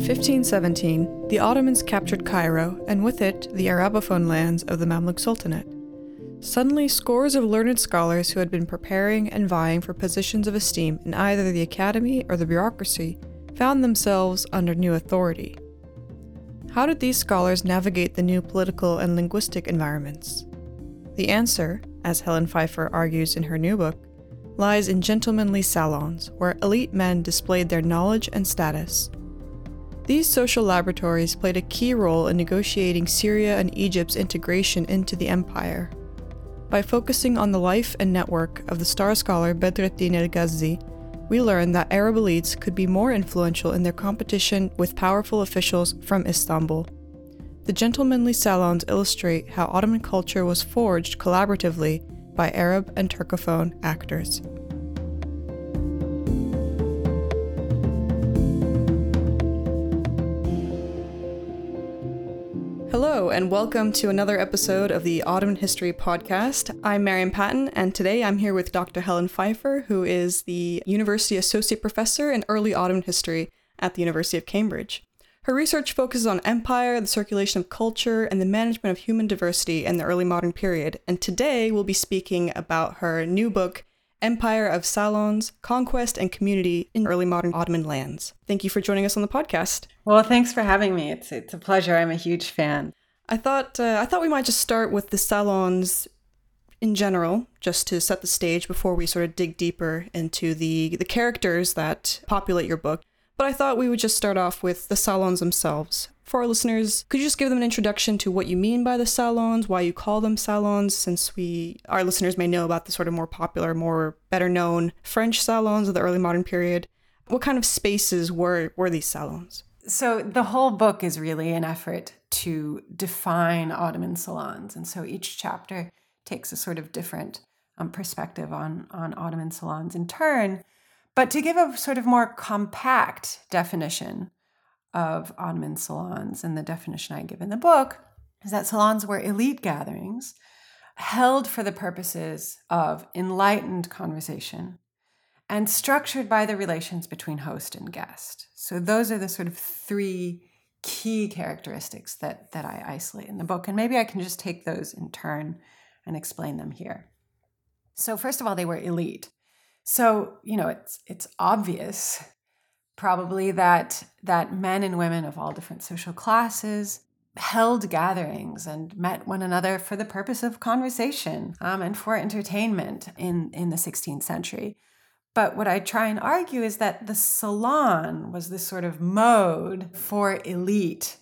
1517, the Ottomans captured Cairo, and with it, the Arabophone lands of the Mamluk Sultanate. Suddenly, scores of learned scholars who had been preparing and vying for positions of esteem in either the academy or the bureaucracy found themselves under new authority. How did these scholars navigate the new political and linguistic environments? The answer, as Helen Pfeiffer argues in her new book, lies in gentlemanly salons, where elite men displayed their knowledge and status. These social laboratories played a key role in negotiating Syria and Egypt's integration into the empire. By focusing on the life and network of the star scholar Bedreddin el Ghazi, we learn that Arab elites could be more influential in their competition with powerful officials from Istanbul. The gentlemanly salons illustrate how Ottoman culture was forged collaboratively by Arab and Turcophone actors. Hello, and welcome to another episode of the Ottoman History Podcast. I'm Maryam Patton, and today I'm here with Dr. Helen Pfeiffer, who is the University Associate Professor in Early Ottoman History at the University of Cambridge. Her research focuses on empire, the circulation of culture, and the management of human diversity in the early modern period. And today we'll be speaking about her new book, Empire of Salons, Conquest and Community in Early Modern Ottoman Lands. Thank you for joining us on the podcast. Well, thanks for having me. It's it's a pleasure. I'm a huge fan. I thought uh, I thought we might just start with the salons in general, just to set the stage before we sort of dig deeper into the the characters that populate your book. But I thought we would just start off with the salons themselves. For our listeners, could you just give them an introduction to what you mean by the salons, why you call them salons, since we our listeners may know about the sort of more popular, more better known French salons of the early modern period. What kind of spaces were were these salons? So the whole book is really an effort to define Ottoman salons, and so each chapter takes a sort of different um, perspective on on Ottoman salons in turn. But to give a sort of more compact definition, of Ottoman salons. And the definition I give in the book is that salons were elite gatherings held for the purposes of enlightened conversation and structured by the relations between host and guest. So those are the sort of three key characteristics that that I isolate in the book and maybe I can just take those in turn and explain them here. So first of all they were elite. So, you know, it's it's obvious probably that that men and women of all different social classes held gatherings and met one another for the purpose of conversation um, and for entertainment in, in the 16th century. But what I try and argue is that the salon was this sort of mode for elite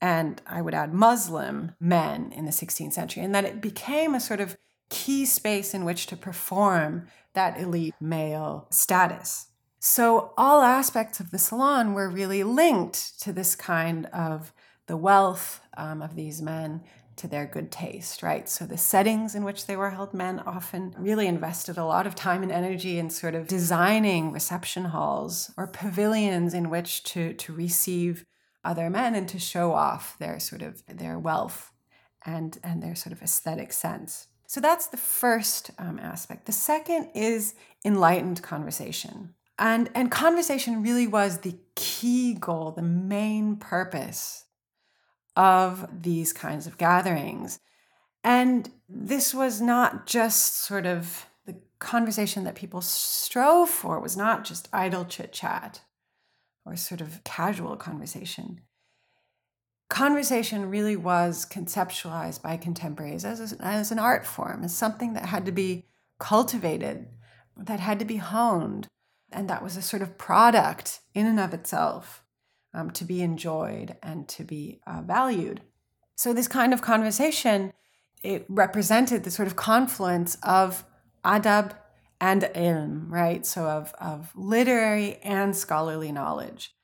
and I would add Muslim men in the 16th century, and that it became a sort of key space in which to perform that elite male status. So all aspects of the salon were really linked to this kind of the wealth um, of these men to their good taste, right? So the settings in which they were held, men often really invested a lot of time and energy in sort of designing reception halls or pavilions in which to, to receive other men and to show off their sort of their wealth and, and their sort of aesthetic sense. So that's the first um, aspect. The second is enlightened conversation. And, and conversation really was the key goal, the main purpose of these kinds of gatherings. And this was not just sort of the conversation that people strove for, it was not just idle chit chat or sort of casual conversation. Conversation really was conceptualized by contemporaries as, as an art form, as something that had to be cultivated, that had to be honed, and that was a sort of product in and of itself um, to be enjoyed and to be uh, valued. So, this kind of conversation, it represented the sort of confluence of adab and ilm, right? So, of, of literary and scholarly knowledge.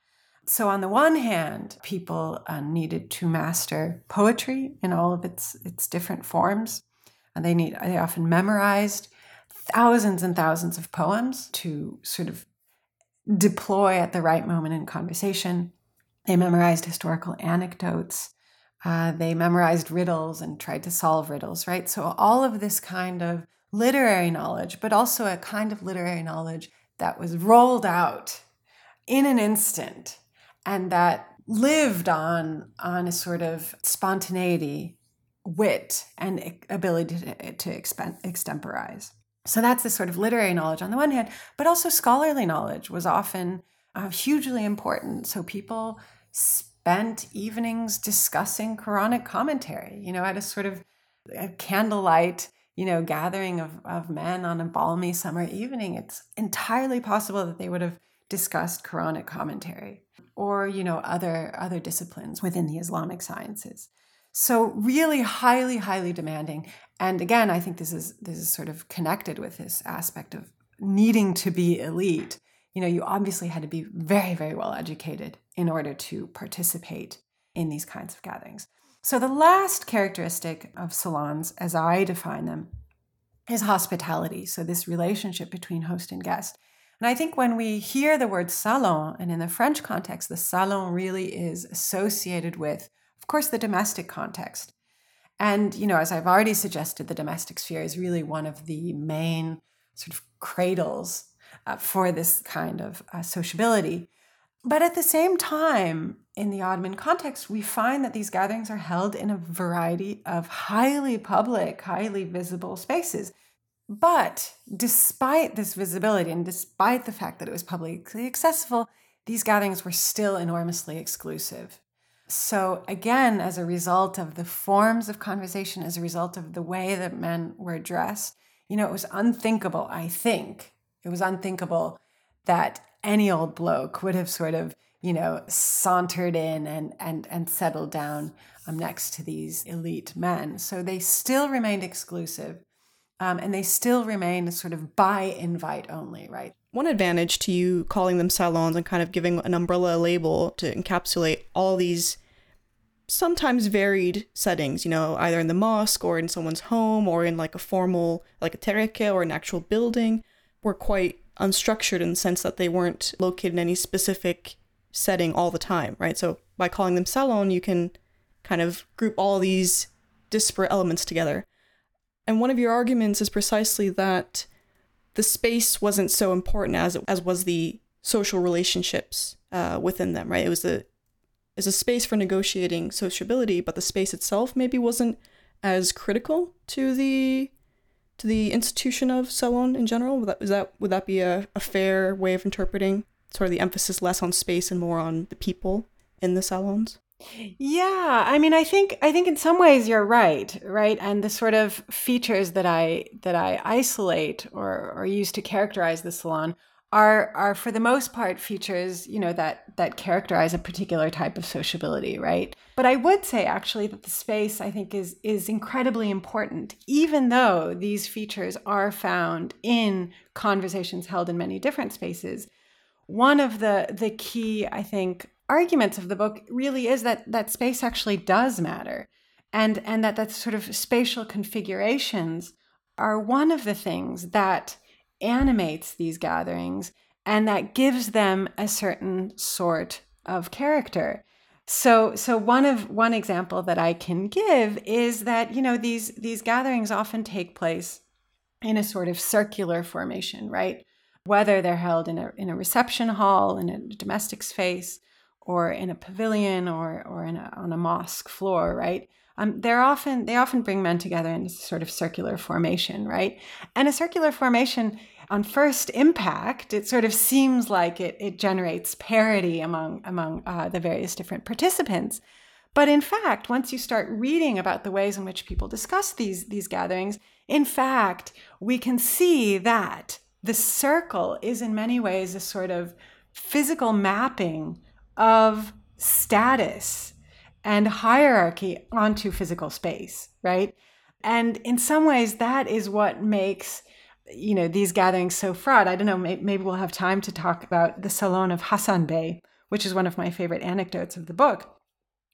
So, on the one hand, people uh, needed to master poetry in all of its, its different forms. And they need they often memorized thousands and thousands of poems to sort of deploy at the right moment in conversation. They memorized historical anecdotes. Uh, they memorized riddles and tried to solve riddles, right? So, all of this kind of literary knowledge, but also a kind of literary knowledge that was rolled out in an instant and that lived on on a sort of spontaneity, wit, and ability to, to extemporize. So that's the sort of literary knowledge on the one hand, but also scholarly knowledge was often uh, hugely important. So people spent evenings discussing Quranic commentary, you know, at a sort of a candlelight, you know, gathering of, of men on a balmy summer evening. It's entirely possible that they would have discussed Quranic commentary or, you know, other other disciplines within the Islamic sciences. So really highly, highly demanding. And again, I think this is this is sort of connected with this aspect of needing to be elite. You know, you obviously had to be very, very well educated in order to participate in these kinds of gatherings. So the last characteristic of salons, as I define them, is hospitality. So this relationship between host and guest. And I think when we hear the word salon, and in the French context, the salon really is associated with of course, the domestic context. And, you know, as I've already suggested, the domestic sphere is really one of the main sort of cradles uh, for this kind of uh, sociability. But at the same time, in the Ottoman context, we find that these gatherings are held in a variety of highly public, highly visible spaces. But despite this visibility and despite the fact that it was publicly accessible, these gatherings were still enormously exclusive. So, again, as a result of the forms of conversation, as a result of the way that men were dressed, you know, it was unthinkable, I think, it was unthinkable that any old bloke would have sort of, you know, sauntered in and, and, and settled down um, next to these elite men. So they still remained exclusive. Um, and they still remain sort of by invite only, right? One advantage to you calling them salons and kind of giving an umbrella label to encapsulate all these sometimes varied settings, you know, either in the mosque or in someone's home or in like a formal, like a tereke or an actual building, were quite unstructured in the sense that they weren't located in any specific setting all the time, right? So by calling them salon, you can kind of group all these disparate elements together. And one of your arguments is precisely that the space wasn't so important as as was the social relationships uh, within them, right? It was a is a space for negotiating sociability, but the space itself maybe wasn't as critical to the to the institution of salon in general. Would that, is that would that be a, a fair way of interpreting sort of the emphasis less on space and more on the people in the salons? Yeah, I mean, I think I think in some ways you're right, right? And the sort of features that I that I isolate or or use to characterize the salon are are for the most part features, you know, that that characterize a particular type of sociability, right? But I would say actually that the space I think is is incredibly important, even though these features are found in conversations held in many different spaces. One of the the key, I think, arguments of the book really is that that space actually does matter and and that that sort of spatial configurations are one of the things that animates these gatherings and that gives them a certain sort of character so so one of one example that i can give is that you know these these gatherings often take place in a sort of circular formation right whether they're held in a in a reception hall in a domestic space or in a pavilion or or in a, on a mosque floor, right? Um, they're often they often bring men together in a sort of circular formation, right? And a circular formation, on first impact, it sort of seems like it it generates parity among among uh, the various different participants. But in fact, once you start reading about the ways in which people discuss these these gatherings, in fact, we can see that the circle is in many ways a sort of physical mapping of status and hierarchy onto physical space, right? And in some ways, that is what makes you know these gatherings so fraught. I don't know. Maybe we'll have time to talk about the Salon of Hassan Bey, which is one of my favorite anecdotes of the book,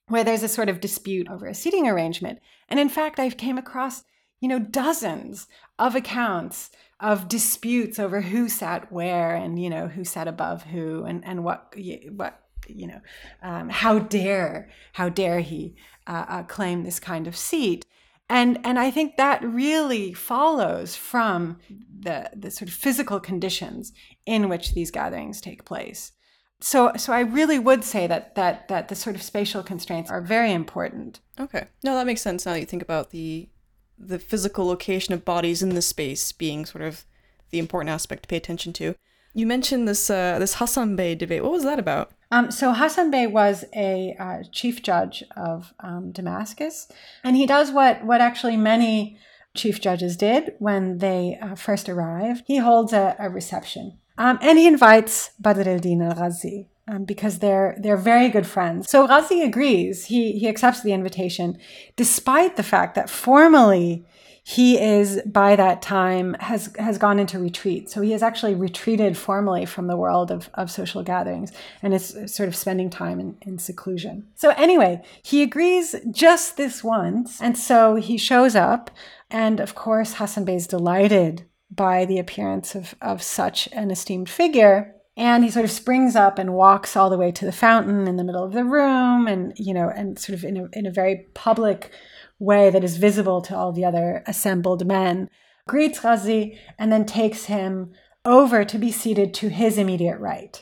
where there's a sort of dispute over a seating arrangement. And in fact, I've came across you know dozens of accounts of disputes over who sat where and you know who sat above who and and what what you know, um, how dare, how dare he uh, uh, claim this kind of seat? And, and I think that really follows from the, the sort of physical conditions in which these gatherings take place. So, so I really would say that that that the sort of spatial constraints are very important. Okay, no, that makes sense. Now that you think about the the physical location of bodies in the space being sort of the important aspect to pay attention to. You mentioned this uh, this Hassan Bey debate. What was that about? Um, so Hassan Bey was a uh, chief judge of um, Damascus, and he does what what actually many chief judges did when they uh, first arrived. He holds a, a reception um, and he invites Badr al-Din al-Ghazi um, because they're they're very good friends. So Ghazi agrees. He he accepts the invitation, despite the fact that formally he is by that time has has gone into retreat. So he has actually retreated formally from the world of, of social gatherings and is sort of spending time in, in seclusion. So anyway, he agrees just this once, and so he shows up, and of course Hassan Bey is delighted by the appearance of, of such an esteemed figure. And he sort of springs up and walks all the way to the fountain in the middle of the room and, you know, and sort of in a, in a very public way that is visible to all the other assembled men, greets Ghazi, and then takes him over to be seated to his immediate right.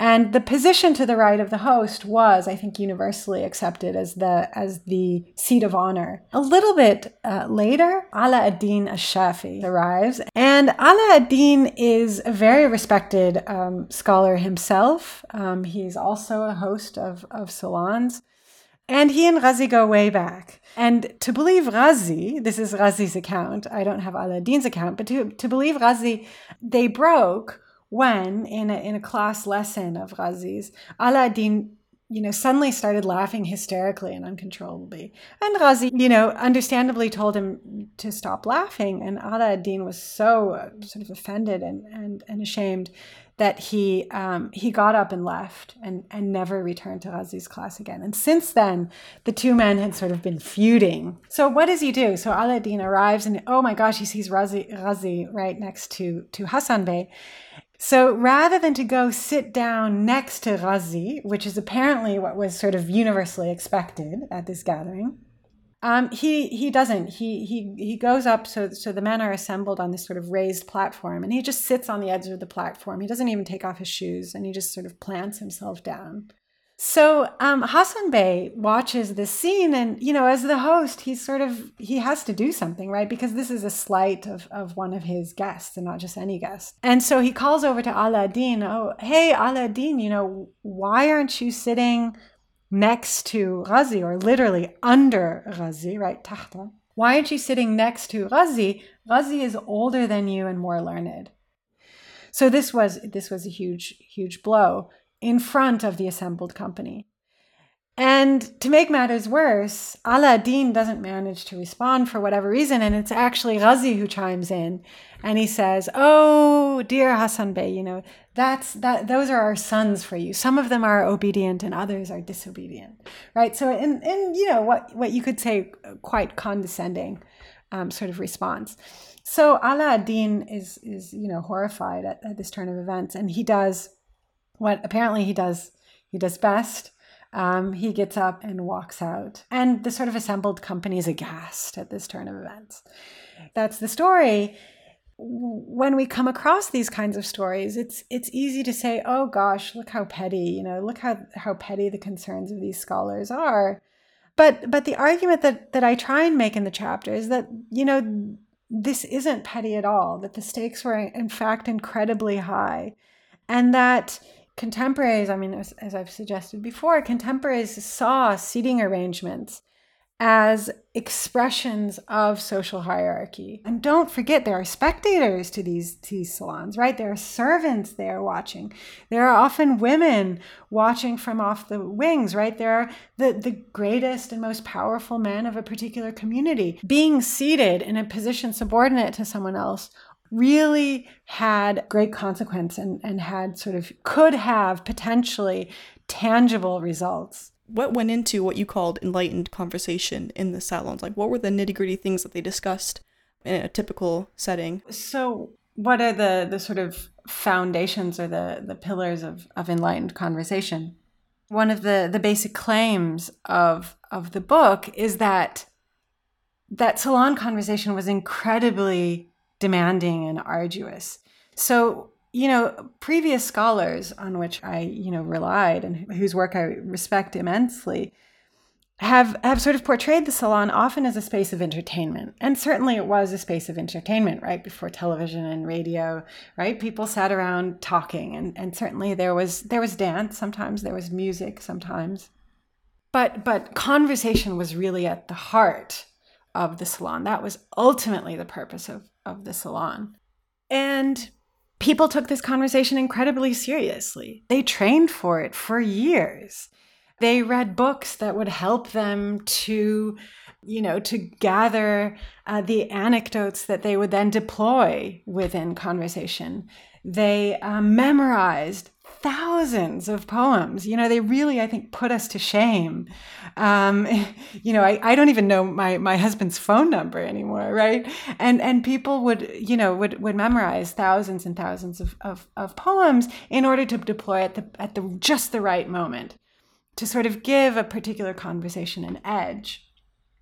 And the position to the right of the host was, I think, universally accepted as the as the seat of honor. A little bit uh, later, Ala ad-Din ash-Shafi arrives, and Ala ad-Din is a very respected um, scholar himself. Um, he's also a host of, of salons. And he and Ghazi go way back. And to believe Ghazi, this is Ghazi's account, I don't have Ala ad-Din's account, but to, to believe Ghazi, they broke when in a, in a class lesson of Ghazi's, Ala ad-Din you know, suddenly started laughing hysterically and uncontrollably. And Ghazi, you know, understandably told him to stop laughing. And Ala ad-Din was so uh, sort of offended and, and, and ashamed that he um, he got up and left and, and never returned to Ghazi's class again. And since then, the two men had sort of been feuding. So what does he do? So Ala ad-Din arrives and oh my gosh, he sees Ghazi, Ghazi right next to, to Hassan Bey. So rather than to go sit down next to Ghazi, which is apparently what was sort of universally expected at this gathering, um, he he doesn't. He he he goes up so so the men are assembled on this sort of raised platform, and he just sits on the edge of the platform. He doesn't even take off his shoes, and he just sort of plants himself down. So um, Hassan Bey watches this scene, and you know, as the host, he's sort of he has to do something, right? Because this is a slight of of one of his guests, and not just any guest. And so he calls over to Ala ad-Din. Oh, hey Ala ad-Din, you know, why aren't you sitting next to Ghazi, or literally under Ghazi, right? Tahta. Why aren't you sitting next to Ghazi? Ghazi is older than you and more learned. So this was this was a huge huge blow in front of the assembled company. And to make matters worse, Ala ad-Din doesn't manage to respond for whatever reason, and it's actually Ghazi who chimes in, and he says, "Oh, dear Hassan Bey, you know that's that. Those are our sons for you. Some of them are obedient, and others are disobedient, right? So, in in you know what what you could say quite condescending um, sort of response. So Ala ad-Din is is you know horrified at, at this turn of events, and he does what apparently he does he does best. Um, he gets up and walks out, and the sort of assembled company is aghast at this turn of events. That's the story. When we come across these kinds of stories, it's it's easy to say, "Oh gosh, look how petty!" You know, look how how petty the concerns of these scholars are. But but the argument that that I try and make in the chapter is that you know this isn't petty at all. That the stakes were in fact incredibly high, and that contemporaries, I mean, as, as, I've suggested before, contemporaries saw seating arrangements as expressions of social hierarchy. And don't forget, there are spectators to these, these salons, right? There are servants there watching. There are often women watching from off the wings, right? There are the, the greatest and most powerful men of a particular community being seated in a position subordinate to someone else really had great consequence and, and had sort of could have potentially tangible results. What went into what you called enlightened conversation in the salons? Like, what were the nitty gritty things that they discussed in a typical setting? So, what are the, the sort of foundations or the, the pillars of, of enlightened conversation? One of the, the basic claims of, of the book is that that salon conversation was incredibly demanding and arduous. So, you know, previous scholars on which I, you know, relied and whose work I respect immensely have have sort of portrayed the salon often as a space of entertainment. And certainly it was a space of entertainment right before television and radio right? People sat around talking and, and certainly there was there was dance sometimes there was music sometimes. But but conversation was really at the heart of the salon. That was ultimately the purpose of of the salon. And people took this conversation incredibly seriously. They trained for it for years. They read books that would help them to, you know, to gather uh, the anecdotes that they would then deploy within conversation. They um, memorized thousands of poems. You know, they really, I think, put us to shame. Um, you know, I, I don't even know my, my husband's phone number anymore, right? And and people would, you know, would, would memorize thousands and thousands of, of, of poems in order to deploy at the at the just the right moment to sort of give a particular conversation an edge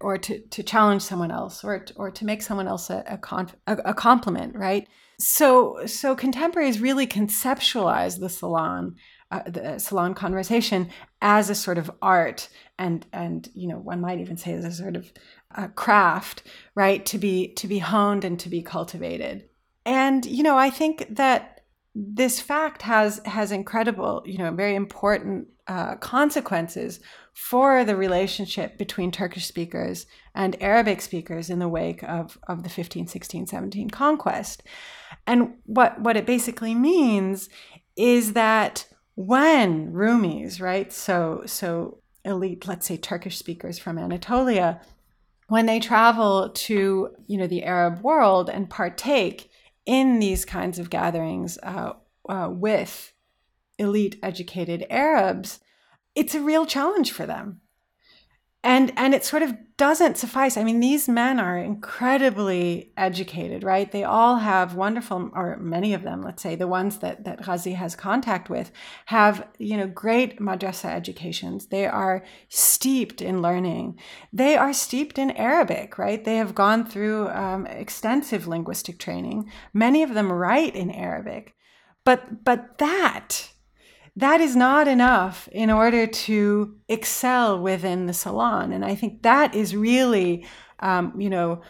or to, to challenge someone else or, or to make someone else a, a, conf, a, a compliment, right? So, so contemporaries really conceptualize the salon, uh, the salon conversation as a sort of art and, and, you know, one might even say as a sort of uh, craft, right? To be, to be honed and to be cultivated. And, you know, I think that this fact has, has incredible, you know, very important uh, consequences for the relationship between Turkish speakers and Arabic speakers in the wake of, of the 15, 16, 17 conquest. And what, what it basically means is that when Rumis, right, so, so elite, let's say Turkish speakers from Anatolia, when they travel to you know the Arab world and partake in these kinds of gatherings uh, uh, with elite educated Arabs, it's a real challenge for them. And and it sort of doesn't suffice. I mean, these men are incredibly educated, right? They all have wonderful, or many of them, let's say, the ones that that Ghazi has contact with, have you know great madrasa educations. They are steeped in learning. They are steeped in Arabic, right? They have gone through um, extensive linguistic training. Many of them write in Arabic, but but that that is not enough in order to excel within the salon. And I think that is really, um, you know,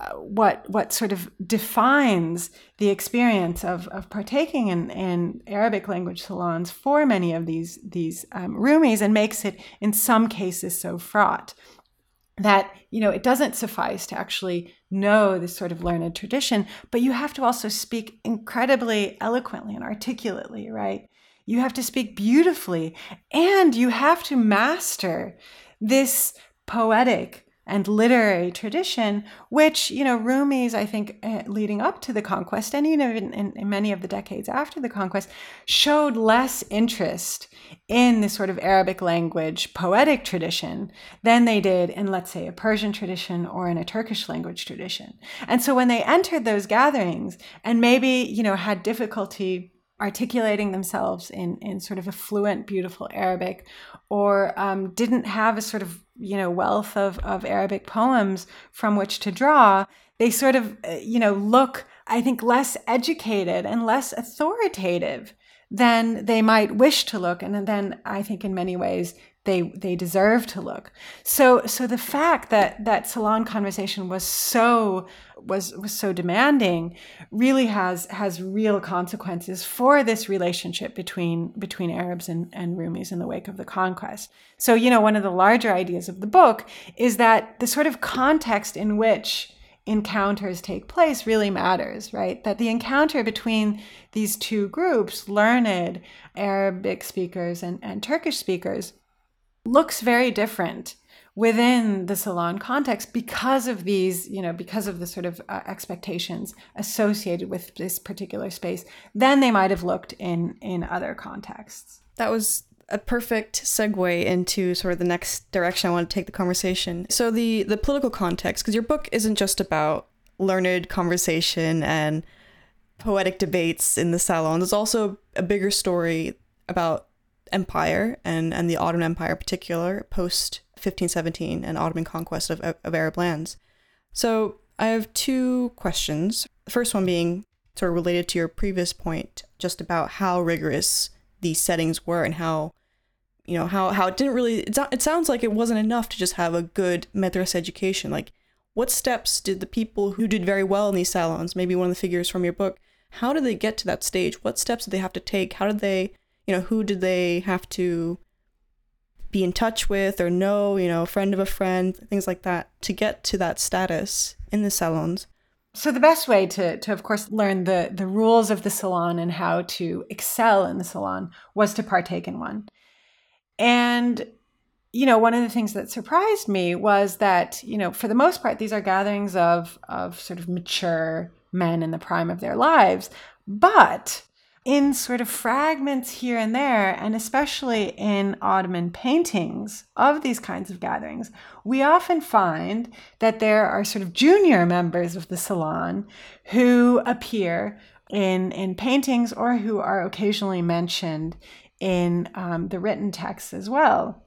uh, what what sort of defines the experience of, of partaking in, in Arabic language salons for many of these these um, Rumis and makes it in some cases so fraught that you know it doesn't suffice to actually know this sort of learned tradition but you have to also speak incredibly eloquently and articulately right you have to speak beautifully and you have to master this poetic and literary tradition, which, you know, Rumi's, I think, uh, leading up to the conquest and even in, in, many of the decades after the conquest, showed less interest in the sort of Arabic language poetic tradition than they did in, let's say, a Persian tradition or in a Turkish language tradition. And so when they entered those gatherings and maybe, you know, had difficulty articulating themselves in, in sort of a fluent, beautiful Arabic, or um, didn't have a sort of you know wealth of, of Arabic poems from which to draw, they sort of uh, you know look, I think, less educated and less authoritative than they might wish to look, and then I think in many ways they they deserve to look. So so the fact that that salon conversation was so was was so demanding really has has real consequences for this relationship between between Arabs and, and Rumis in the wake of the conquest. So you know one of the larger ideas of the book is that the sort of context in which encounters take place really matters, right? That the encounter between these two groups, learned Arabic speakers and, and Turkish speakers, looks very different within the salon context because of these, you know, because of the sort of uh, expectations associated with this particular space than they might have looked in in other contexts. That was a perfect segue into sort of the next direction I want to take the conversation. So the the political context, because your book isn't just about learned conversation and poetic debates in the salon. There's also a bigger story about empire and, and the Ottoman Empire in particular, post 1517 and Ottoman conquest of, of Arab lands. So I have two questions. The first one being sort of related to your previous point just about how rigorous these settings were and how you know how how it didn't really it, it sounds like it wasn't enough to just have a good medrese education like what steps did the people who did very well in these salons maybe one of the figures from your book how did they get to that stage what steps did they have to take how did they you know who did they have to be in touch with or know you know a friend of a friend things like that to get to that status in the salons? So the best way to, to of course learn the, the rules of the salon and how to excel in the salon was to partake in one. And you know one of the things that surprised me was that you know for the most part these are gatherings of of sort of mature men in the prime of their lives but in sort of fragments here and there, and especially in Ottoman paintings of these kinds of gatherings, we often find that there are sort of junior members of the salon who appear in, in paintings or who are occasionally mentioned in um, the written texts as well.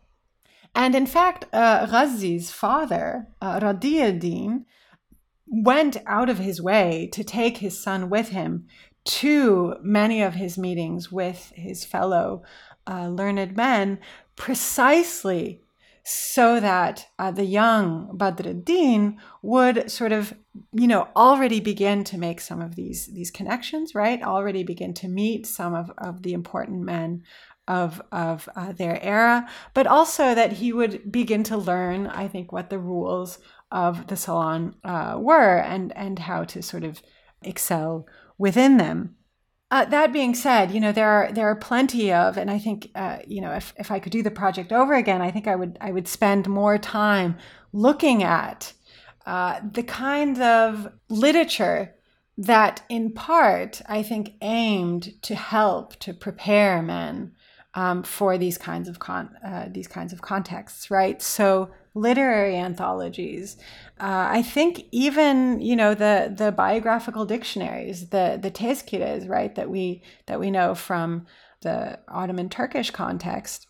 And in fact, uh, Ghazi's father, uh, Radiuddin, went out of his way to take his son with him to many of his meetings with his fellow uh, learned men precisely so that uh, the young Badruddin would sort of, you know, already begin to make some of these these connections, right? Already begin to meet some of, of the important men of of uh, their era, but also that he would begin to learn, I think, what the rules of the salon uh, were and and how to sort of excel within them. Uh, that being said, you know there are there are plenty of, and I think uh, you know if, if I could do the project over again, I think I would I would spend more time looking at uh, the kind of literature that, in part, I think aimed to help to prepare men um, for these kinds of con- uh, these kinds of contexts, right? So literary anthologies. Uh, I think even you know the the biographical dictionaries, the the tezkires, right, that we that we know from the Ottoman Turkish context.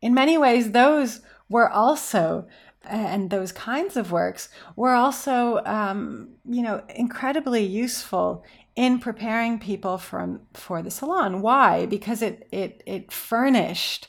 In many ways, those were also and those kinds of works were also um, you know incredibly useful in preparing people from for the salon. Why? Because it it it furnished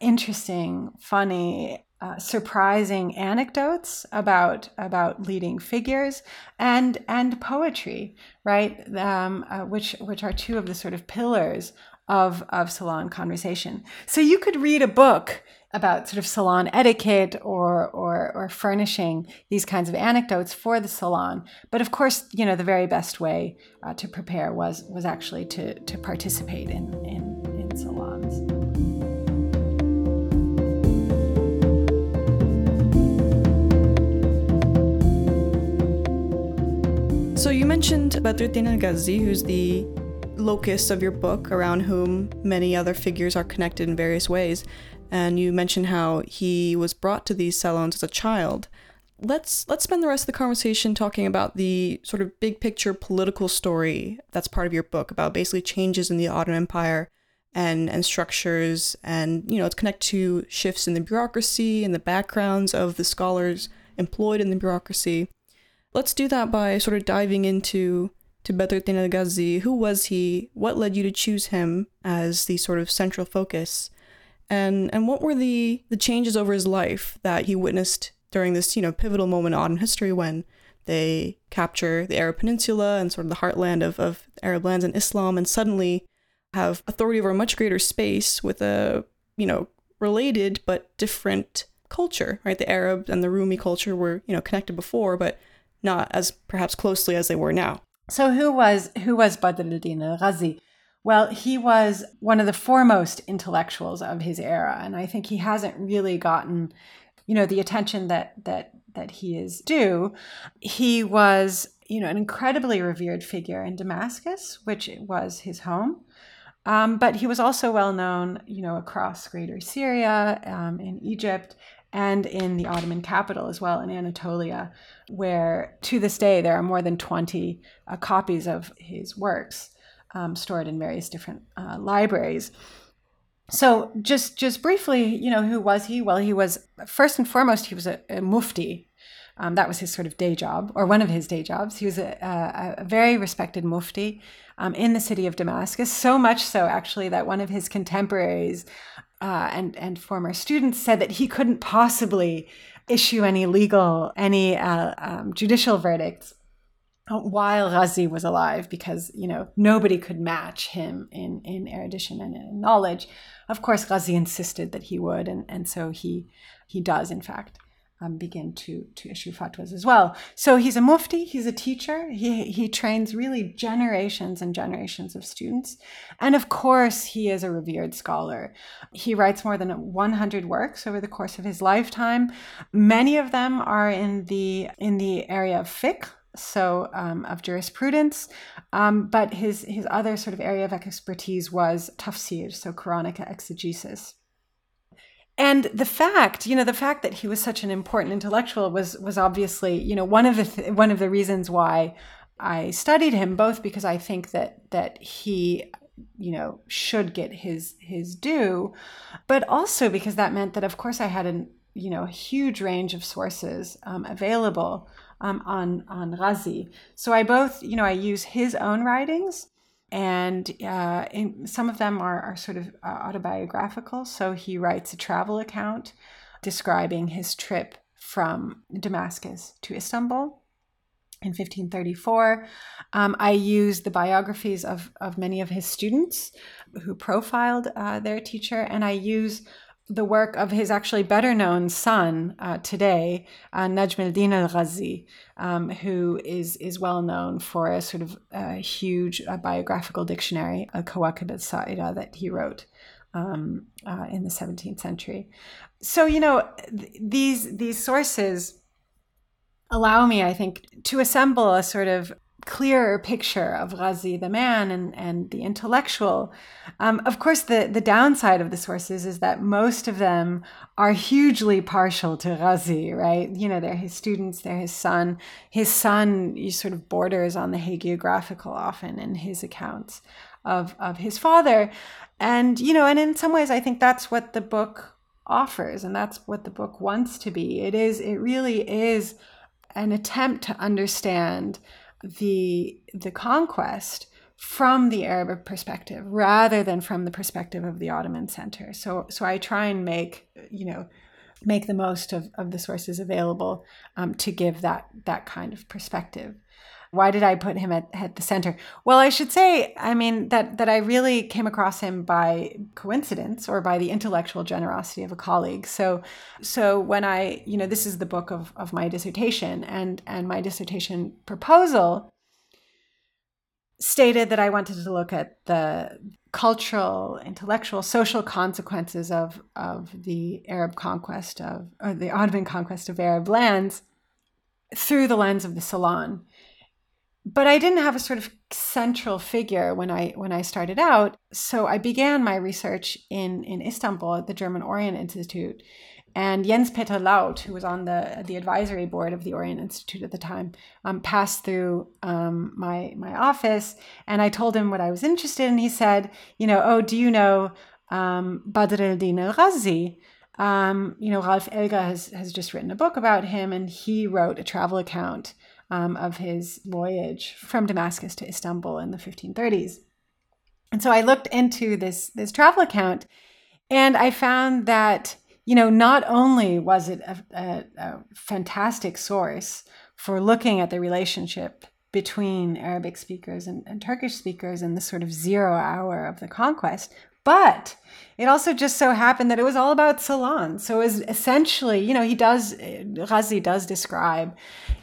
interesting, funny, uh, surprising anecdotes about about leading figures and and poetry, right? Um, uh, which which are two of the sort of pillars of of salon conversation. So you could read a book about sort of salon etiquette or or or furnishing these kinds of anecdotes for the salon. But of course, you know the very best way uh, to prepare was was actually to to participate in in, in salons. So you mentioned Badruddin al-Ghazi, who's the locus of your book, around whom many other figures are connected in various ways. And you mentioned how he was brought to these salons as a child. Let's let's spend the rest of the conversation talking about the sort of big picture political story that's part of your book about basically changes in the Ottoman Empire and and structures and you know it's connected to shifts in the bureaucracy and the backgrounds of the scholars employed in the bureaucracy let's do that by sort of diving into to Badruddin al-Ghazi. Who was he? What led you to choose him as the sort of central focus? And and what were the the changes over his life that he witnessed during this, you know, pivotal moment in history when they capture the Arab Peninsula and sort of the heartland of, of Arab lands and Islam and suddenly have authority over a much greater space with a, you know, related but different culture, right? The Arab and the Rumi culture were, you know, connected before, but not as perhaps closely as they were now. So who was who was Badruddin al-Ghazi? Well, he was one of the foremost intellectuals of his era, and I think he hasn't really gotten, you know, the attention that that that he is due. He was, you know, an incredibly revered figure in Damascus, which was his home. Um, but he was also well known, you know, across greater Syria, um, in Egypt, and in the Ottoman capital as well, in Anatolia, where to this day there are more than 20 uh, copies of his works um, stored in various different uh, libraries. So just just briefly, you know, who was he? Well, he was first and foremost he was a, a mufti, Um, that was his sort of day job, or one of his day jobs. He was a, a, a very respected mufti um, in the city of Damascus, so much so actually that one of his contemporaries uh, and and former students said that he couldn't possibly issue any legal, any uh, um, judicial verdicts while Ghazi was alive because you know nobody could match him in in erudition and in knowledge. Of course, Ghazi insisted that he would, and and so he he does in fact um, begin to to issue fatwas as well. So he's a mufti, he's a teacher. He he trains really generations and generations of students, and of course he is a revered scholar. He writes more than 100 works over the course of his lifetime. Many of them are in the in the area of fiqh, so um, of jurisprudence, um, but his his other sort of area of expertise was tafsir, so Quranic exegesis. And the fact, you know, the fact that he was such an important intellectual was was obviously, you know, one of the th- one of the reasons why I studied him, both because I think that that he you know should get his his due but also because that meant that of course i had a you know a huge range of sources um, available um, on on Ghazi. So I both, you know, I use his own writings, and uh, some of them are, are sort of uh, autobiographical. So he writes a travel account describing his trip from Damascus to Istanbul in 1534. Um, I use the biographies of, of many of his students who profiled uh, their teacher, and I use the work of his actually better known son uh, today, uh, Najm al-Din al-Ghazi, um, who is, is well known for a sort of uh, huge biographical dictionary, a Kawakib al-Sa'ira that he wrote um, uh, in the 17th century. So, you know, th- these, these sources allow me, I think, to assemble a sort of clearer picture of Ghazi the man and, and the intellectual. Um, of course, the, the downside of the sources is that most of them are hugely partial to Ghazi, right? You know, they're his students, they're his son. His son sort of borders on the hagiographical often in his accounts of, of his father. And, you know, and in some ways, I think that's what the book offers, and that's what the book wants to be. It is, it really is an attempt to understand the the conquest from the Arab perspective rather than from the perspective of the Ottoman center. So so I try and make you know make the most of, of the sources available um, to give that that kind of perspective. Why did I put him at, at the center? Well, I should say, I mean, that, that I really came across him by coincidence or by the intellectual generosity of a colleague. So, so when I, you know, this is the book of, of my dissertation, and, and my dissertation proposal stated that I wanted to look at the cultural, intellectual, social consequences of, of the Arab conquest of, or the Ottoman conquest of Arab lands through the lens of the Salon but I didn't have a sort of central figure when I when I started out. So I began my research in in Istanbul at the German Orient Institute, and Jens Peter Laut, who was on the the advisory board of the Orient Institute at the time, um, passed through um, my my office, and I told him what I was interested in. He said, you know, oh, do you know um, Badr el-Din al-Ghazi? Um, you know, Ralph Elger has has just written a book about him, and he wrote a travel account um, of his voyage from Damascus to Istanbul in the 1530s. And so I looked into this, this travel account and I found that, you know, not only was it a, a, a fantastic source for looking at the relationship between Arabic speakers and, and, Turkish speakers in the sort of zero hour of the conquest, but it also just so happened that it was all about Salon. So it was essentially, you know, he does, Ghazi does describe,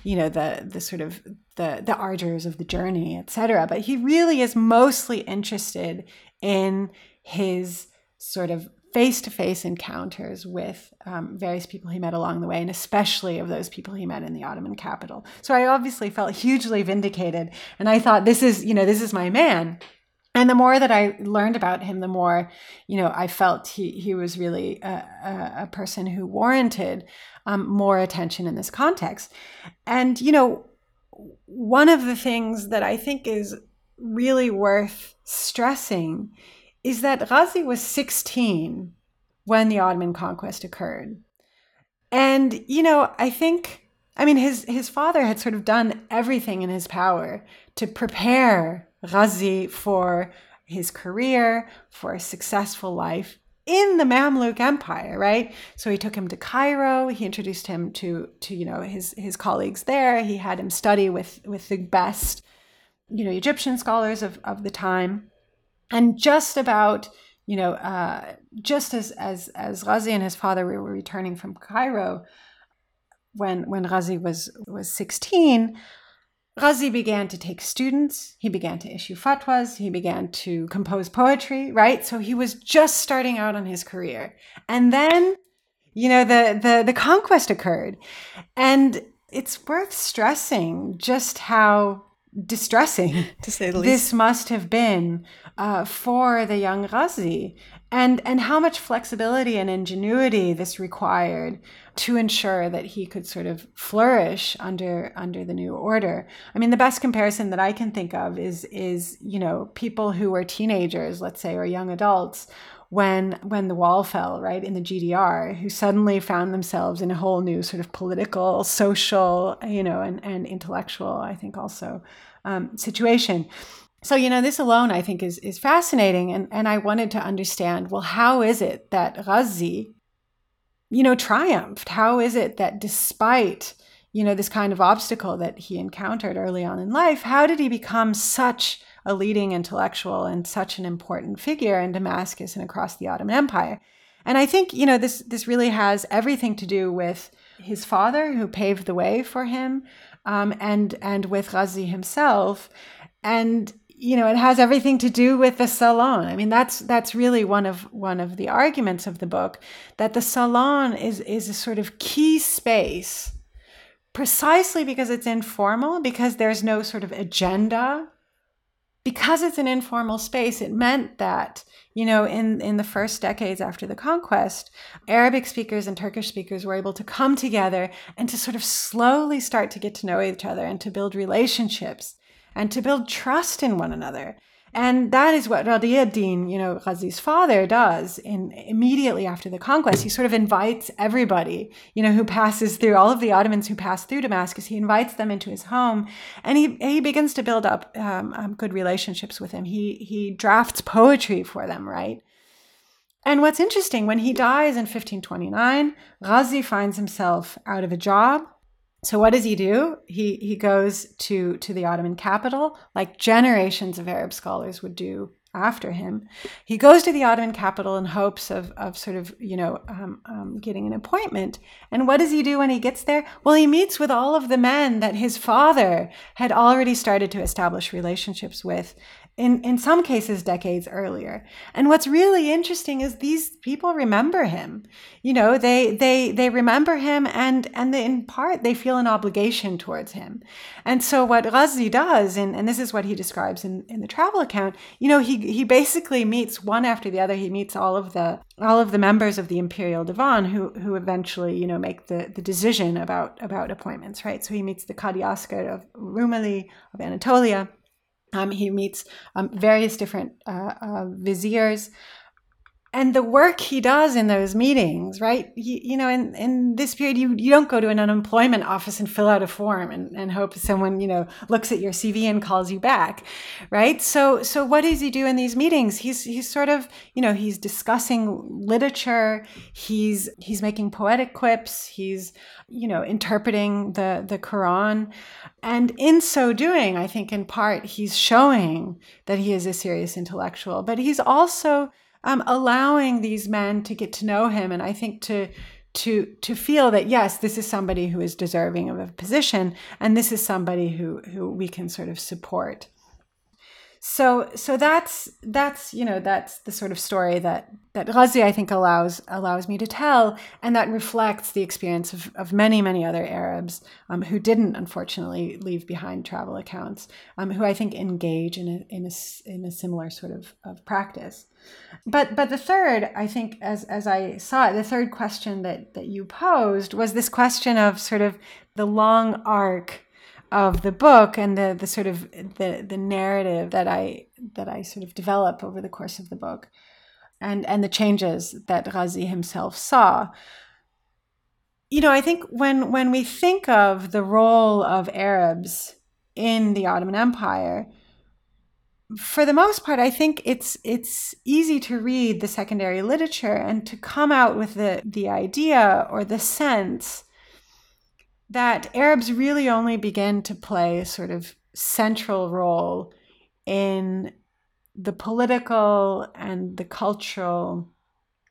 you know, the, the sort of the, the ardors of the journey, etc. But he really is mostly interested in his sort of face-to-face encounters with um, various people he met along the way and especially of those people he met in the ottoman capital so i obviously felt hugely vindicated and i thought this is you know this is my man and the more that I learned about him, the more, you know, I felt he, he was really a, a, person who warranted um, more attention in this context. And, you know, one of the things that I think is really worth stressing is that Ghazi was 16 when the Ottoman conquest occurred. And, you know, I think I mean, his, his father had sort of done everything in his power to prepare Ghazi for his career, for a successful life in the Mamluk Empire, right? So he took him to Cairo. He introduced him to to you know his his colleagues there. He had him study with with the best you know Egyptian scholars of of the time, and just about you know uh, just as as as Ghazi and his father were returning from Cairo. When, when Ghazi was was 16, Ghazi began to take students, he began to issue fatwas, he began to compose poetry, right? So he was just starting out on his career. And then, you know, the the the conquest occurred. And it's worth stressing just how distressing to say the least. this must have been uh, for the young Ghazi and and how much flexibility and ingenuity this required to ensure that he could sort of flourish under under the new order. I mean, the best comparison that I can think of is is you know people who were teenagers, let's say, or young adults when when the wall fell right in the GDR who suddenly found themselves in a whole new sort of political social you know and and intellectual I think also um, situation so you know this alone I think is is fascinating and and I wanted to understand well how is it that Ghazi you know, triumphed? How is it that despite, you know, this kind of obstacle that he encountered early on in life, how did he become such a leading intellectual and such an important figure in Damascus and across the Ottoman Empire? And I think, you know, this this really has everything to do with his father who paved the way for him, um, and and with Ghazi himself. And you know, it has everything to do with the salon. I mean, that's that's really one of one of the arguments of the book that the salon is is a sort of key space, precisely because it's informal, because there's no sort of agenda. Because it's an informal space, it meant that you know, in, in the first decades after the conquest, Arabic speakers and Turkish speakers were able to come together and to sort of slowly start to get to know each other and to build relationships and to build trust in one another. And that is what Radi ad-Din, you know, Ghazi's father does in immediately after the conquest. He sort of invites everybody, you know, who passes through all of the Ottomans who pass through Damascus. He invites them into his home, and he he begins to build up um, um, good relationships with them. He he drafts poetry for them, right? And what's interesting, when he dies in 1529, Ghazi finds himself out of a job so what does he do? He he goes to to the Ottoman capital, like generations of Arab scholars would do after him. He goes to the Ottoman capital in hopes of of sort of you know um, um, getting an appointment. And what does he do when he gets there? Well, he meets with all of the men that his father had already started to establish relationships with, in, in some cases decades earlier. And what's really interesting is these people remember him. You know, they they they remember him and and they, in part they feel an obligation towards him. And so what Ghazi does, and, and this is what he describes in, in the travel account, you know, he he basically meets one after the other, he meets all of the all of the members of the Imperial Divan who who eventually, you know, make the, the decision about about appointments, right? So he meets the Qadi Askar of Rumeli, of Anatolia um, he meets um, various different uh, uh, viziers and the work he does in those meetings, right? You, you, know, in, in this period, you, you don't go to an unemployment office and fill out a form and, and hope someone, you know, looks at your CV and calls you back, right? So, so what does he do in these meetings? He's, he's sort of, you know, he's discussing literature. He's, he's making poetic quips. He's, you know, interpreting the, the Quran. And in so doing, I think in part, he's showing that he is a serious intellectual, but he's also, um, allowing these men to get to know him, and I think to to to feel that yes, this is somebody who is deserving of a position, and this is somebody who who we can sort of support so so that's that's you know that's the sort of story that that Ghazi I think allows allows me to tell, and that reflects the experience of, of many many other Arabs um, who didn't unfortunately leave behind travel accounts, um, who I think engage in a, in a in a similar sort of, of practice. But but the third I think as as I saw it, the third question that that you posed was this question of sort of the long arc of the book and the the sort of the the narrative that I that I sort of develop over the course of the book, and and the changes that Ghazi himself saw. you know, I think when when we think of the role of Arabs in the Ottoman Empire, for the most part, I think it's it's easy to read the secondary literature and to come out with the the idea or the sense that Arabs really only begin to play a sort of central role in the political and the cultural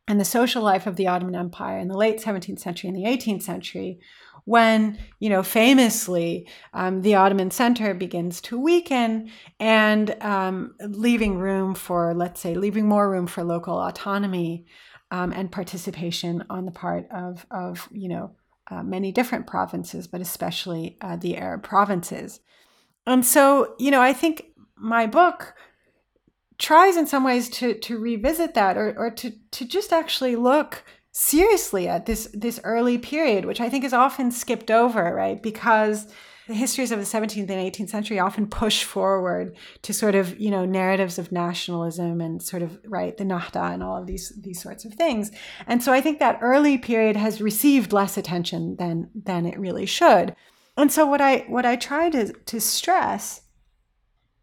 and the social life of the Ottoman Empire in the late 17th century and the 18th century, when, you know, famously um, the Ottoman center begins to weaken and um, leaving room for, let's say, leaving more room for local autonomy um, and participation on the part of, of you know, uh, many different provinces, but especially uh, the Arab provinces. And so, you know, I think my book tries in some ways to to revisit that or or to to just actually look seriously at this this early period which i think is often skipped over right because the histories of the 17th and 18th century often push forward to sort of you know narratives of nationalism and sort of right the nahda and all of these these sorts of things. And so i think that early period has received less attention than than it really should. And so what i what i try to to stress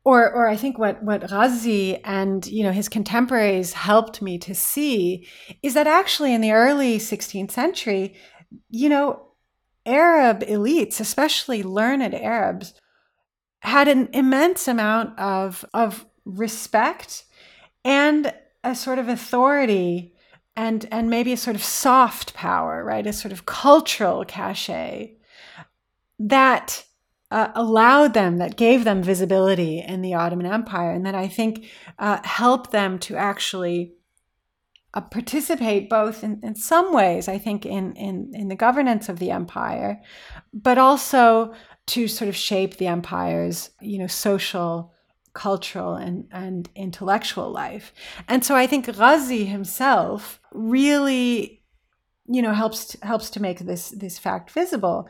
or or I think what what Ghazi and you know his contemporaries helped me to see is that actually in the early 16th century, you know, Arab elites, especially learned Arabs, had an immense amount of of respect and a sort of authority and and maybe a sort of soft power, right? A sort of cultural cachet that uh, allowed them, that gave them visibility in the Ottoman Empire, and that I think uh, helped them to actually uh, participate both in, in some ways, I think, in, in, in the governance of the empire, but also to sort of shape the empire's, you know, social, cultural, and, and intellectual life. And so I think Ghazi himself really you know helps helps to make this this fact visible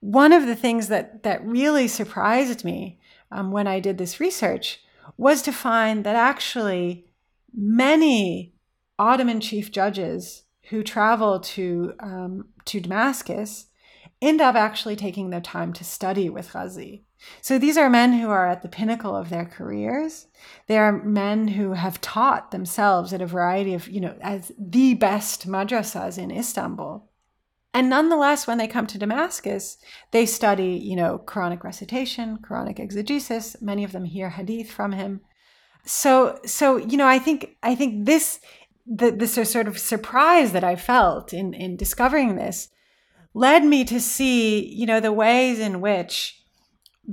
one of the things that that really surprised me um, when I did this research was to find that actually many Ottoman chief judges who travel to um, to Damascus end up actually taking their time to study with Ghazi. So these are men who are at the pinnacle of their careers. They are men who have taught themselves at a variety of, you know, as the best madrasas in Istanbul. And nonetheless, when they come to Damascus, they study, you know, Quranic recitation, Quranic exegesis. Many of them hear hadith from him. So, so you know, I think I think this the this sort of surprise that I felt in in discovering this led me to see, you know, the ways in which,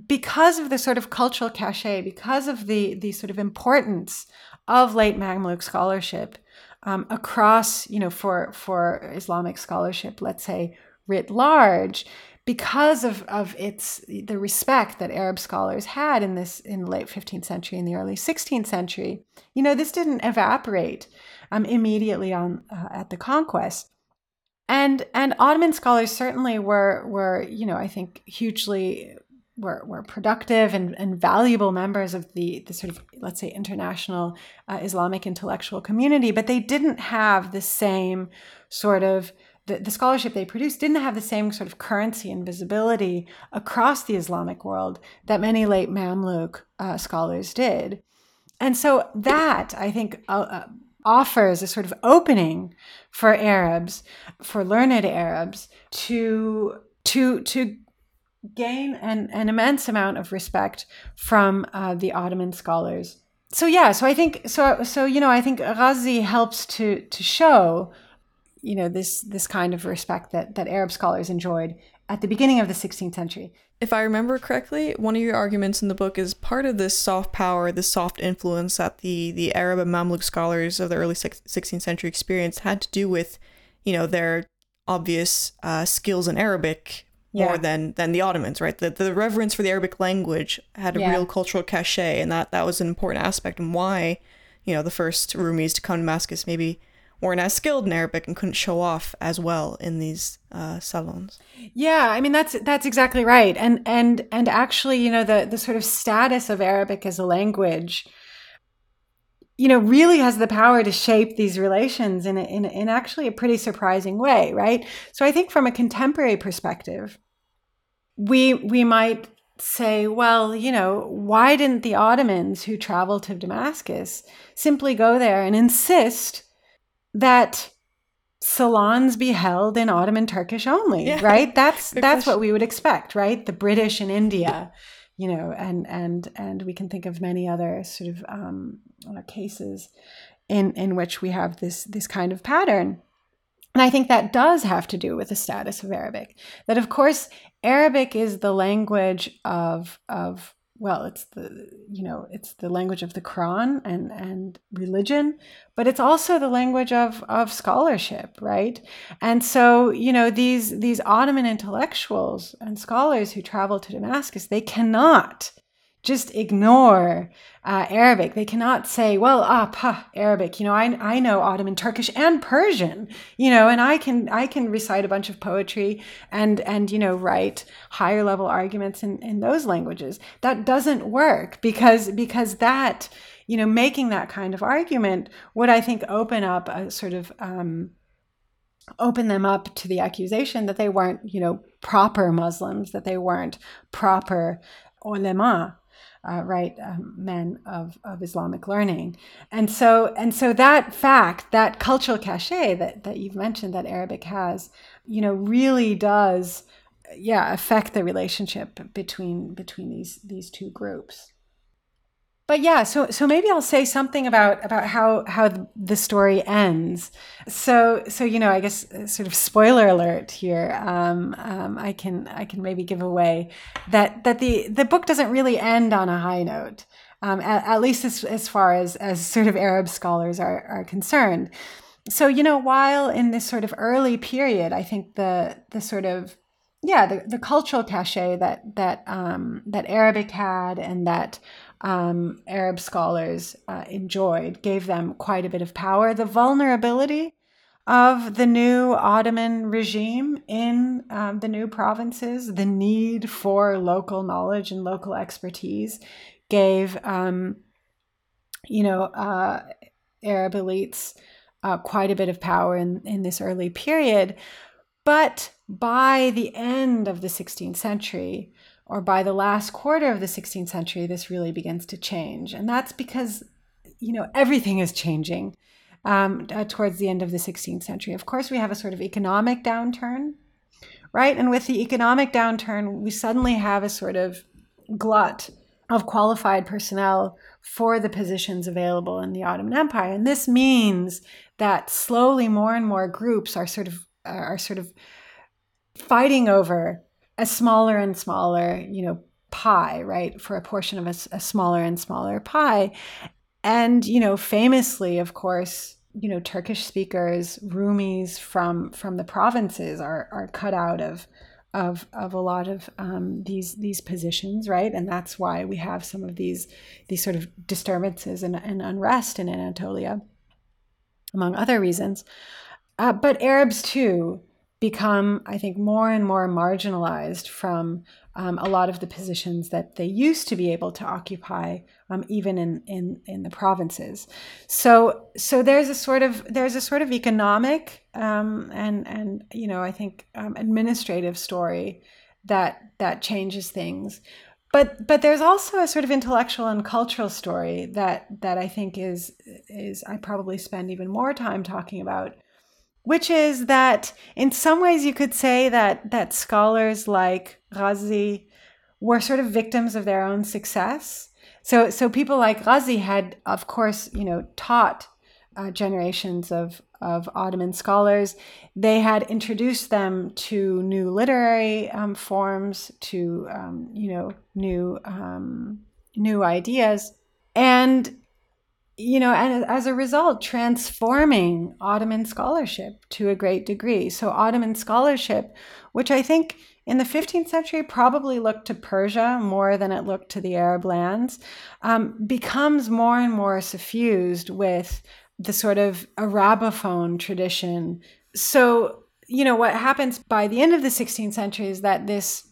because of the sort of cultural cachet, because of the the sort of importance of late Mamluk scholarship, um, across, you know, for for Islamic scholarship, let's say writ large, because of of its the respect that Arab scholars had in this in the late 15th century and the early 16th century. You know, this didn't evaporate um, immediately on uh, at the conquest. And and Ottoman scholars certainly were were you know I think hugely were, were productive and, and valuable members of the, the sort of, let's say, international uh, Islamic intellectual community, but they didn't have the same sort of, the, the scholarship they produced didn't have the same sort of currency and visibility across the Islamic world that many late Mamluk uh, scholars did. And so that, I think, uh, uh offers a sort of opening for Arabs, for learned Arabs, to to to gain an, an immense amount of respect from uh, the Ottoman scholars. So yeah, so I think so. So you know, I think Ghazi helps to to show, you know, this this kind of respect that that Arab scholars enjoyed at the beginning of the 16th century. If I remember correctly, one of your arguments in the book is part of this soft power, this soft influence that the the Arab and Mamluk scholars of the early 16th century experienced had to do with, you know, their obvious uh, skills in Arabic more than than the Ottomans, right? The the reverence for the Arabic language had a yeah. real cultural cachet, and that that was an important aspect and why, you know, the first Rumis to come to Damascus maybe weren't as skilled in Arabic and couldn't show off as well in these uh, salons. Yeah, I mean that's that's exactly right, and and and actually, you know, the the sort of status of Arabic as a language you know, really has the power to shape these relations in, a, in, in actually a pretty surprising way, right? So I think from a contemporary perspective, we we might say, well, you know, why didn't the Ottomans who traveled to Damascus simply go there and insist that salons be held in Ottoman Turkish only, yeah. right? That's that's what we would expect, right? The British in India, you know, and and and we can think of many other sort of um, cases in in which we have this this kind of pattern. And I think that does have to do with the status of Arabic. That of course Arabic is the language of of well, it's the you know it's the language of the Quran and and religion, but it's also the language of of scholarship, right? And so you know these these Ottoman intellectuals and scholars who travel to Damascus, they cannot just ignore uh, Arabic. They cannot say, well, ah, pah, Arabic. You know, I, I know Ottoman Turkish and Persian, you know, and I can I can recite a bunch of poetry and and you know write higher level arguments in, in those languages. That doesn't work because because that you know making that kind of argument would I think open up a sort of um, open them up to the accusation that they weren't you know proper Muslims, that they weren't proper ulema uh, right um, men of, of Islamic learning, and so and so that fact, that cultural cachet that that you've mentioned that Arabic has, you know, really does, yeah, affect the relationship between between these these two groups but yeah so so maybe i'll say something about about how how the story ends. So so you know i guess uh, sort of spoiler alert here um, um, i can i can maybe give away that that the the book doesn't really end on a high note um, at, at, least as, as far as as sort of arab scholars are are concerned. So you know while in this sort of early period i think the the sort of yeah the, the cultural cachet that that um, that arabic had and that um, Arab scholars uh, enjoyed, gave them quite a bit of power. The vulnerability of the new Ottoman regime in um, the new provinces, the need for local knowledge and local expertise gave, um, you know, uh, Arab elites uh, quite a bit of power in, in this early period. But by the end of the 16th century, or by the last quarter of the 16th century, this really begins to change. And that's because, you know, everything is changing um, uh, towards the end of the 16th century. Of course, we have a sort of economic downturn, right? And with the economic downturn, we suddenly have a sort of glut of qualified personnel for the positions available in the Ottoman Empire. And this means that slowly more and more groups are sort of are sort of fighting over a smaller and smaller, you know, pie, right? For a portion of a, a smaller and smaller pie. And, you know, famously, of course, you know, Turkish speakers, Rumis from from the provinces are are cut out of of of a lot of um, these these positions, right? And that's why we have some of these these sort of disturbances and, and unrest in Anatolia, among other reasons. Uh, but Arabs too, become, I think, more and more marginalized from um, a lot of the positions that they used to be able to occupy, um, even in, in in the provinces. So so there's a sort of there's a sort of economic um, and and you know I think um, administrative story that that changes things. But, but there's also a sort of intellectual and cultural story that that I think is is I probably spend even more time talking about, which is that in some ways you could say that that scholars like Ghazi were sort of victims of their own success. So so people like Ghazi had, of course, you know, taught uh, generations of of Ottoman scholars. They had introduced them to new literary um, forms, to um, you know new um, new ideas, and you know, and as a result, transforming Ottoman scholarship to a great degree. So, Ottoman scholarship, which I think in the 15th century probably looked to Persia more than it looked to the Arab lands, um, becomes more and more suffused with the sort of Arabophone tradition. So, you know, what happens by the end of the 16th century is that this,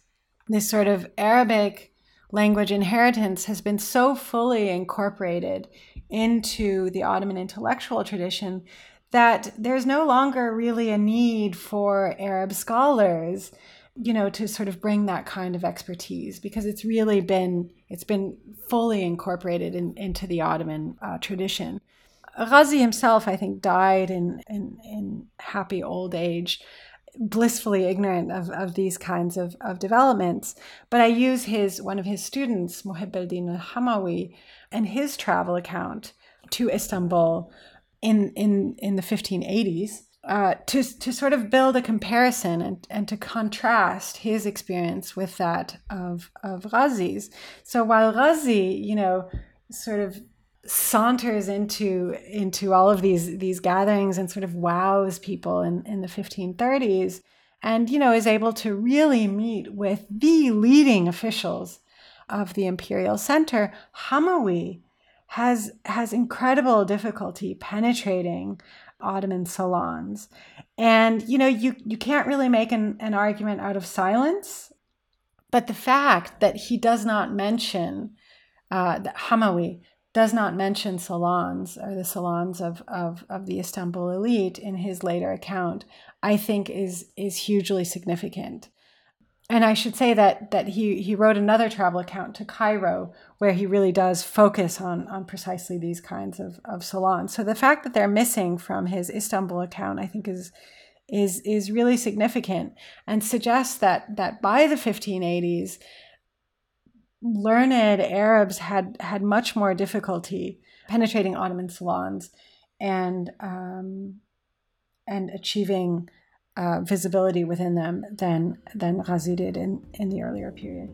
this sort of Arabic language inheritance has been so fully incorporated into the Ottoman intellectual tradition that there's no longer really a need for Arab scholars you know to sort of bring that kind of expertise because it's really been it's been fully incorporated in, into the Ottoman uh, tradition. Ghazi himself, I think, died in, in, in happy old age, blissfully ignorant of, of these kinds of, of developments. But I use his one of his students, Muhibb al-Din al-Hamawi, and his travel account to Istanbul in, in, in the 1580s uh, to, to sort of build a comparison and, and to contrast his experience with that of, of Ghazi's. So while Ghazi, you know, sort of saunters into into all of these these gatherings and sort of wows people in, in the 1530s and you know is able to really meet with the leading officials of the imperial center hamawi has has incredible difficulty penetrating Ottoman salons. And you know, you you can't really make an, an argument out of silence, but the fact that he does not mention uh, that Hamawi does not mention salons or the salons of, of, of the Istanbul elite in his later account, I think is is hugely significant and I should say that that he he wrote another travel account to Cairo where he really does focus on on precisely these kinds of, of salons. So the fact that they're missing from his Istanbul account, I think, is is is really significant and suggests that that by the 1580s, learned Arabs had had much more difficulty penetrating Ottoman salons and um, and achieving uh, visibility within them than than Ghazi did in, in the earlier period.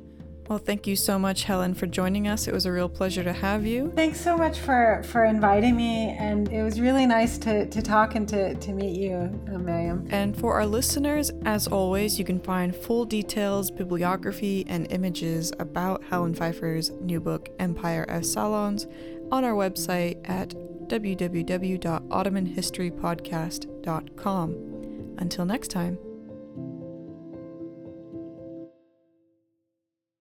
Well, thank you so much, Helen, for joining us. It was a real pleasure to have you. Thanks so much for, for inviting me, and it was really nice to, to talk and to, to meet you, uh, Maryam. And for our listeners, as always, you can find full details, bibliography, and images about Helen Pfeifer's new book, Empire as Salons, on our website at www.ottomanhistorypodcast.com. Until next time.